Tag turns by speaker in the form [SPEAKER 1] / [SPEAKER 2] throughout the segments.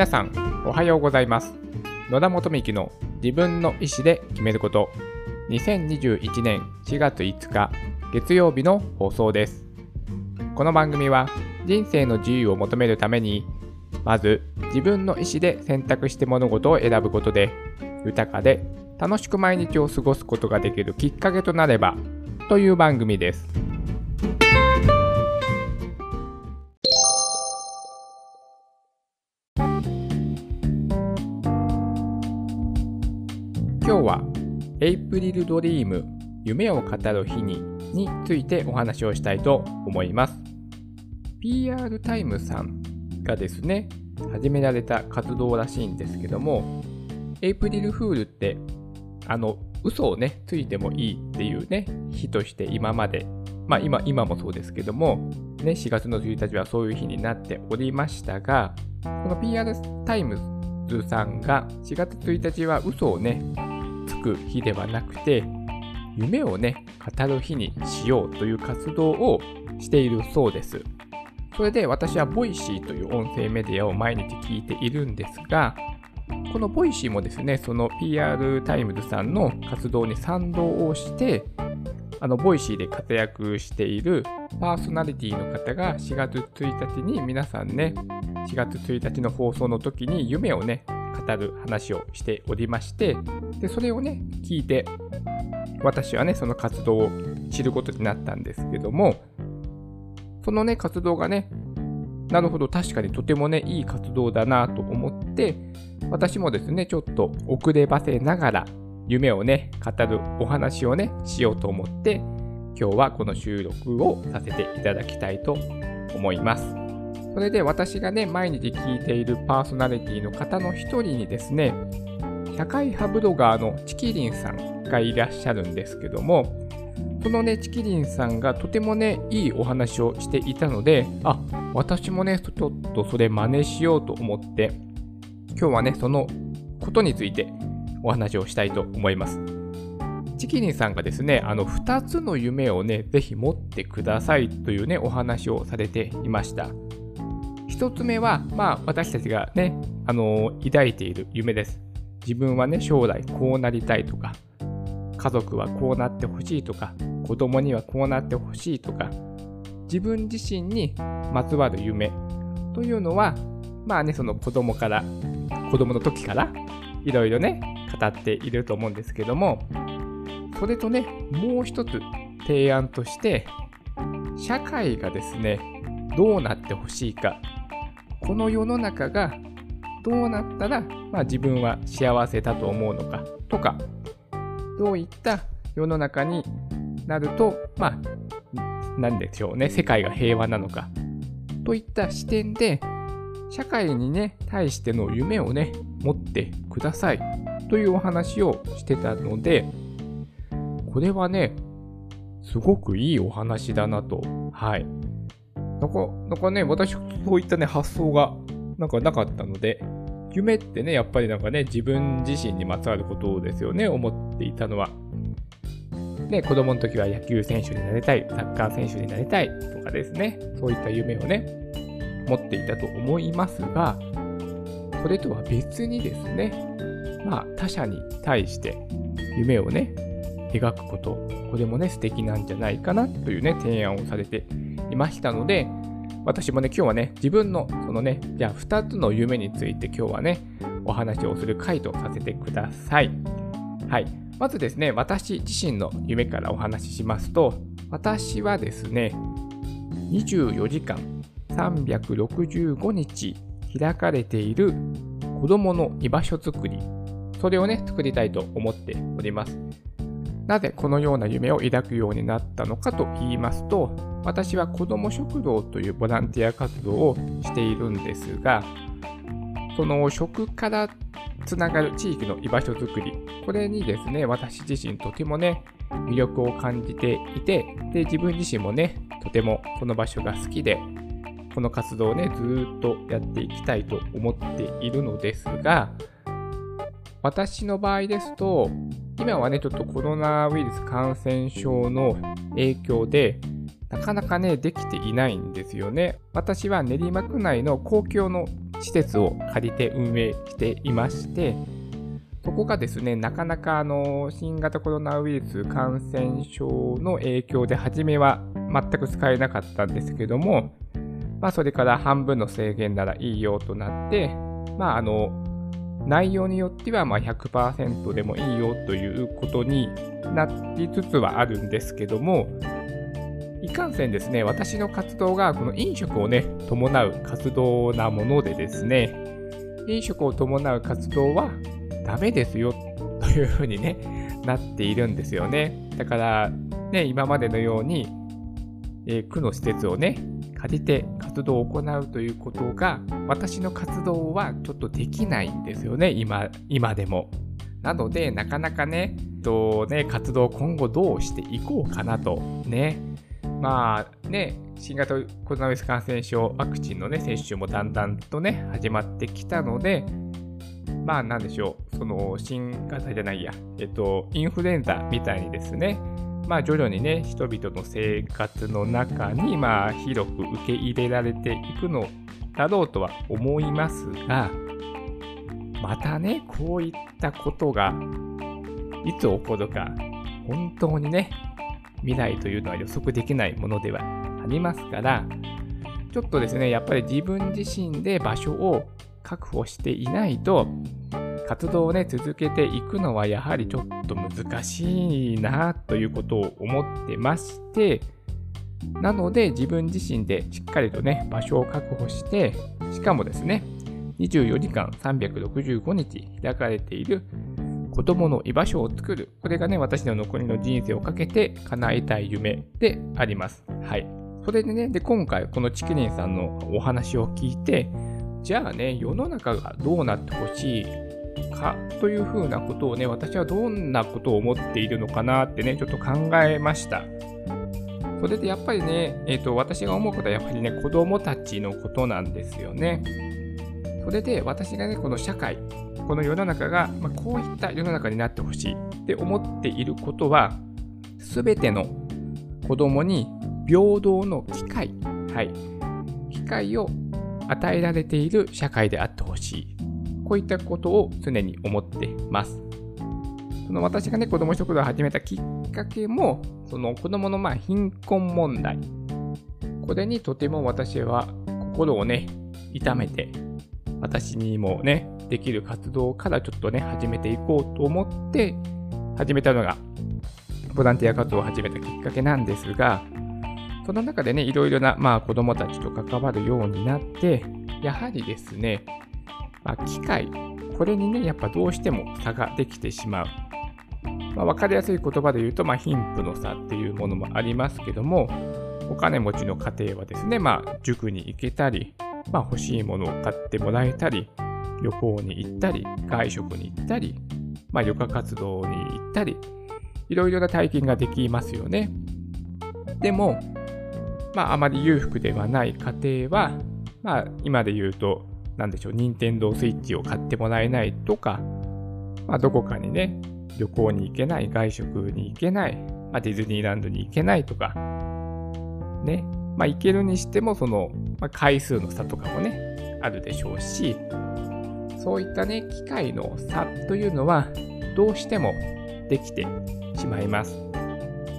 [SPEAKER 1] 皆さん、おはようございます。野田元美の自分の意思で決めること。2021年4月5日、月曜日の放送です。この番組は、人生の自由を求めるために、まず自分の意思で選択して物事を選ぶことで、豊かで楽しく毎日を過ごすことができるきっかけとなれば、という番組です。ドリーム夢を語る日にについてお話をしたいと思います。PR タイムさんがですね、始められた活動らしいんですけども、エイプリルフールって、あの、嘘をね、ついてもいいっていうね、日として今まで、まあ今、今もそうですけども、ね、4月の1日はそういう日になっておりましたが、この PR タイムズさんが4月1日は嘘をね、つく日ではなくて、夢をね、語る日にしようという活動をしているそうです。それで私は Voicy という音声メディアを毎日聞いているんですが、この Voicy もですね、その PR タイムズさんの活動に賛同をして、あの、 Voicy で活躍しているパーソナリティの方が4月1日に皆さんね、4月1日の放送の時に夢をね、語る話をしておりまして、で、それをね、聞いて、私はね、その活動を知ることになったんですけども、そのね、活動がね、なるほど、確かにとてもね、いい活動だなと思って、私もですね、ちょっと遅ればせながら、夢をね、語るお話をね、しようと思って、今日はこの収録をさせていただきたいと思います。それで私がね、毎日聞いているパーソナリティの方の一人にですね、社会派ブロガーのチキリンさんがいらっしゃるんですけども、そのね、チキリンさんがとてもね、いいお話をしていたので、あ、私もね、ちょっとそれ真似しようと思って、今日はね、そのことについてお話をしたいと思います。チキリンさんがですね、あの、2つの夢をね、ぜひ持ってくださいというね、お話をされていました。1つ目は、まあ、私たちがね、あの抱いている夢です。自分はね、将来こうなりたいとか、家族はこうなってほしいとか、子供にはこうなってほしいとか、自分自身にまつわる夢というのは、まあね、その子供から、子供の時から、いろいろね、語っていると思うんですけども、それとね、もう一つ提案として、社会がですね、どうなってほしいか、この世の中がどうなったら、まあ、自分は幸せだと思うのかとか、どういった世の中になると、まあ、なんでしょうね、世界が平和なのか、といった視点で、社会にね、対しての夢をね、持ってくださいというお話をしてたので、これはね、すごくいいお話だなと、はい。なんか、なかね、私、そういったね、発想が、なんかなかったので、夢ってね、やっぱりなんかね、自分自身にまつわることですよね、思っていたのは。ね、子供の時は野球選手になりたい、サッカー選手になりたいとかですね、そういった夢をね、持っていたと思いますが、これとは別にですね、まあ他者に対して夢をね、描くこと、これもね、素敵なんじゃないかなというね、提案をされていましたので、私もね、今日はね、自分のそのね、じゃあ2つの夢について今日はね、お話をする回とさせてください。はい。まずですね、私自身の夢からお話ししますと、私はですね、24時間365日開かれている子供の居場所づくり、それをね、作りたいと思っております。なぜこのような夢を抱くようになったのかと言いますと、私は子ども食堂というボランティア活動をしているんですが、その食からつながる地域の居場所づくり、これにですね、私自身とてもね、魅力を感じていて、で、自分自身もね、とてもその場所が好きで、この活動をね、ずっとやっていきたいと思っているのですが、私の場合ですと、今はね、ちょっとコロナウイルス感染症の影響で、なかなかね、できていないんですよね。私は練馬区内の公共の施設を借りて運営していまして、そこがですね、なかなかあの新型コロナウイルス感染症の影響で初めは全く使えなかったんですけども、まあ、それから半分の制限ならいいよとなって、まあ、あの内容によってはま100%でもいいよということになりつつはあるんですけども、いかんせんですね、私の活動がこの飲食をね、伴う活動なものでですね、飲食を伴う活動はダメですよというふうにね、なっているんですよね。だから、ね、今までのように、えー、区の施設をね、借りて活動を行うということが、私の活動はちょっとできないんですよね、今、今でも。なので、なかなかね、とね、活動今後どうしていこうかなと、ね。まあね、新型コロナウイルス感染症ワクチンのね、接種もだんだんとね、始まってきたので、まあなんでしょう、その新型じゃないや、えっと、インフルエンザみたいにですね、まあ徐々にね、人々の生活の中に、まあ広く受け入れられていくのだろうとは思いますが、またね、こういったことがいつ起こるか、本当にね、未来というのは予測できないものではありますから、ちょっとですね、やっぱり自分自身で場所を確保していないと、活動をね、続けていくのはやはりちょっと難しいなということを思ってまして、なので自分自身でしっかりとね、場所を確保して、しかもですね、24時間365日開かれている子供の居場所を作る。これがね、私の残りの人生をかけて叶えたい夢であります。はい。それでね、で、今回このチキリンさんのお話を聞いて、じゃあね、世の中がどうなってほしいかというふうなことをね、私はどんなことを思っているのかなってね、ちょっと考えました。それでやっぱりね、えっ、ー、と、私が思うことはやっぱりね、子供たちのことなんですよね。それで私がね、この社会、この世の中が、まあ、こういった世の中になってほしいって思っていることは、すべての子供に平等の機会、はい、機会を与えられている社会であってほしい。こういったことを常に思ってます。その私がね、子供食堂を始めたきっかけも、その子供のまあ貧困問題。これにとても私は心をね、痛めて、私にもね、できる活動からちょっとね、始めていこうと思って、始めたのが、ボランティア活動を始めたきっかけなんですが、その中でね、いろいろな、まあ、子供たちと関わるようになって、やはりですね、まあ、機械、これにね、やっぱどうしても差ができてしまう。まあ、分かりやすい言葉で言うと、まあ、貧富の差っていうものもありますけども、お金持ちの家庭はですね、まあ、塾に行けたり、まあ、欲しいものを買ってもらえたり、旅行に行ったり、外食に行ったり、まあ、旅客活動に行ったり、いろいろな体験ができますよね。でも、まあ、あまり裕福ではない家庭は、まあ、今で言うと、なんでしょう、任天堂スイッチを買ってもらえないとか、まあ、どこかにね、旅行に行けない、外食に行けない、まあ、ディズニーランドに行けないとか、ね、まあ、行けるにしても、その、まあ、回数の差とかもね、あるでしょうし、そういったね、機械の差というのは、どうしてもできてしまいます。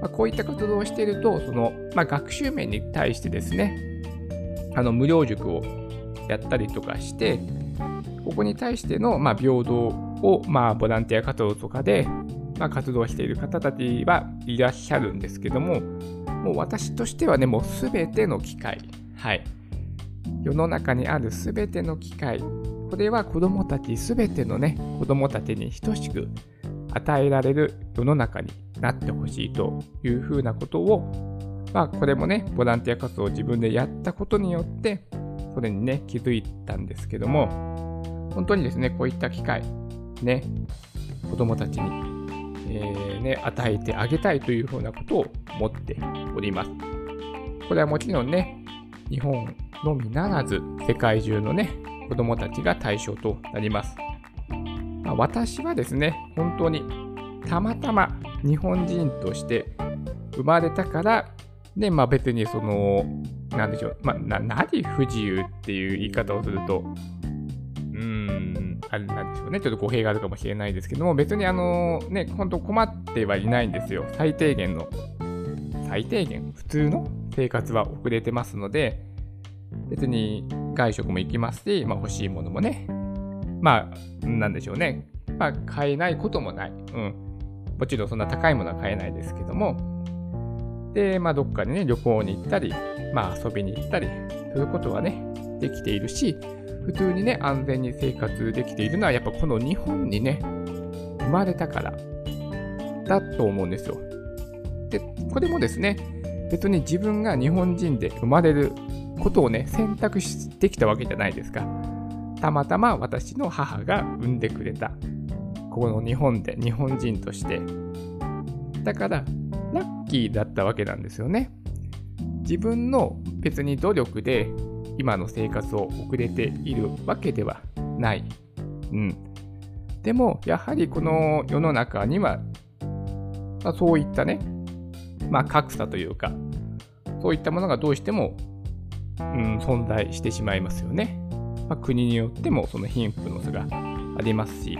[SPEAKER 1] まあ、こういった活動をしていると、その、まあ、学習面に対してですね、あの無料塾をやったりとかして、ここに対しての、ま、平等を、まあ、ボランティア活動とかで、ま、活動している方たちはいらっしゃるんですけども、もう私としてはね、もうすべての機会、はい。世の中にあるすべての機会、これは子供たちすべてのね、子供たちに等しく与えられる世の中になってほしいというふうなことを、まあこれもね、ボランティア活動を自分でやったことによって、それにね、気づいたんですけども、本当にですね、こういった機会、ね、子供たちに、えー、ね、与えてあげたいというふうなことを思っております。これはもちろんね、日本のみならず、世界中のね、子供たちが対象となります。まあ、私はですね、本当にたまたま日本人として生まれたから、で、まあ別にその、なんでしょう、まあ、な、何不自由っていう言い方をすると、うんあれなんでしょうね、ちょっと語弊があるかもしれないですけども、別にあの、ね、本当困ってはいないんですよ。最低限の、最低限、普通の生活は遅れてますので、別に外食も行きますし、まあ、欲しいものもね、まあ、なんでしょうね、まあ、買えないこともない。うん。もちろんそんな高いものは買えないですけども、で、まあ、どっかにね、旅行に行ったり、まあ、遊びに行ったりすることはね、できているし、普通にね、安全に生活できているのは、やっぱこの日本にね、生まれたから、だと思うんですよ。で、これもですね、別に自分が日本人で生まれることをね、選択してきたわけじゃないですか。たまたま私の母が産んでくれた。ここの日本で、日本人として。だから、ラッキーだったわけなんですよね。自分の別に努力で今の生活を送れているわけではない。うん。でも、やはりこの世の中には、まあ、そういったね、まあ、格差というか、そういったものがどうしても、うん、存在してしまいますよね。まあ、国によってもその貧富の差がありますし、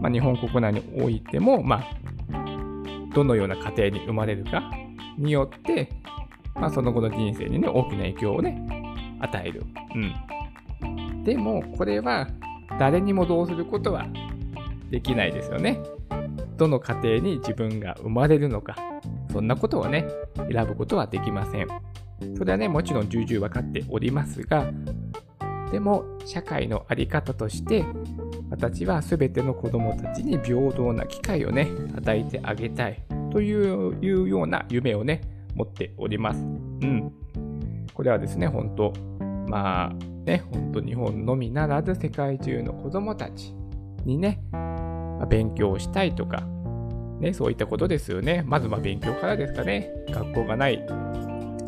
[SPEAKER 1] まあ、日本国内においても、まあ、どのような家庭に生まれるかによって、まあ、その後の人生にね、大きな影響をね、与える。うん。でも、これは誰にもどうすることはできないですよね。どの家庭に自分が生まれるのか、そんなことをね、選ぶことはできません。それはね、もちろん重々分かっておりますが、でも、社会の在り方として、私は全ての子供たちに平等な機会をね、与えてあげたいというような夢をね、持っております。うん。これはですね、本当まあね、本当日本のみならず世界中の子供たちにね、まあ、勉強したいとか、ね、そういったことですよね。まずま勉強からですかね。学校がない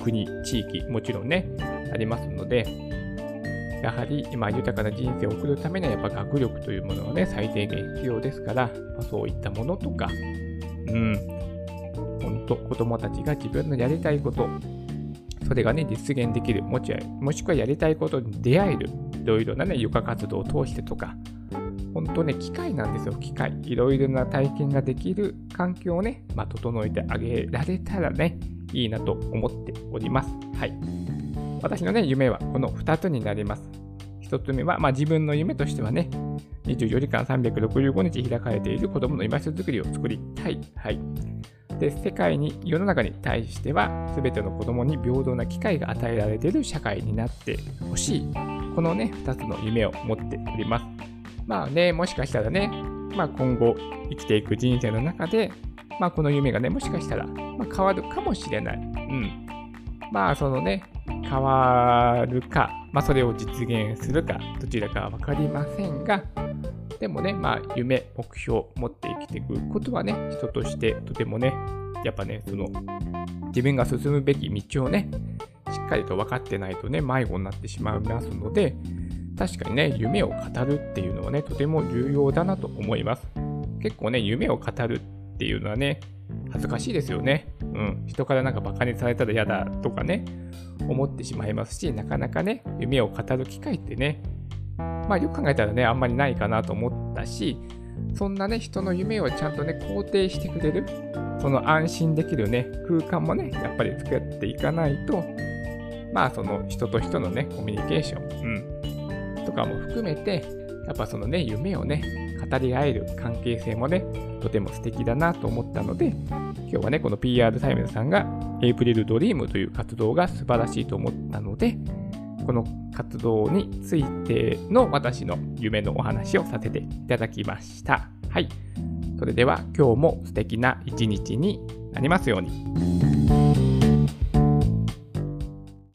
[SPEAKER 1] 国、地域、もちろんね、ありますので、やはり今豊かな人生を送るためにはやっぱ学力というものがね、最低限必要ですから、まあ、そういったものとか、うん、本当子供たちが自分のやりたいこと、それがね、実現できる、もちもしくはやりたいことに出会える、いろいろなね、床活動を通してとか、本当ね、機械なんですよ、機械。いろいろな体験ができる環境をね、まあ、整えてあげられたらね、いいなと思っております。はい。私のね、夢はこの2つになります。1つ目は、まあ、自分の夢としてはね、24時間365日開かれている子供の居場所づくりを作りたい。はい。で世界に世の中に対しては全ての子供に平等な機会が与えられている社会になってほしいこのね2つの夢を持っておりますまあねもしかしたらね、まあ、今後生きていく人生の中で、まあ、この夢がねもしかしたら、ま変わるかもしれない。うん。まあそのね変わるか、まあ、それを実現するかどちらかは分かりませんがでもね、まあ、夢、目標を、持って生きていくことはね、人としてとてもね、やっぱね、その、自分が進むべき道をね、しっかりと分かってないとね、迷子になってしまいますので、確かにね、夢を語るっていうのはね、とても重要だなと思います。結構ね、夢を語るっていうのはね、恥ずかしいですよね。うん。人からなんかバカにされたら嫌だとかね、思ってしまいますし、なかなかね、夢を語る機会ってね、まあよく考えたらね、あんまりないかなと思ったし、そんなね、人の夢をちゃんとね、肯定してくれる、その安心できるね、空間もね、やっぱり作っていかないと、まあその人と人のね、コミュニケーション、うん、とかも含めて、やっぱそのね、夢をね、語り合える関係性もね、とても素敵だなと思ったので、今日はね、この PR タイムズさんが、 April Dream という活動が素晴らしいと思ったので、この活動についての私の夢のお話をさせていただきました。はい。それでは今日も素敵な一日になりますように。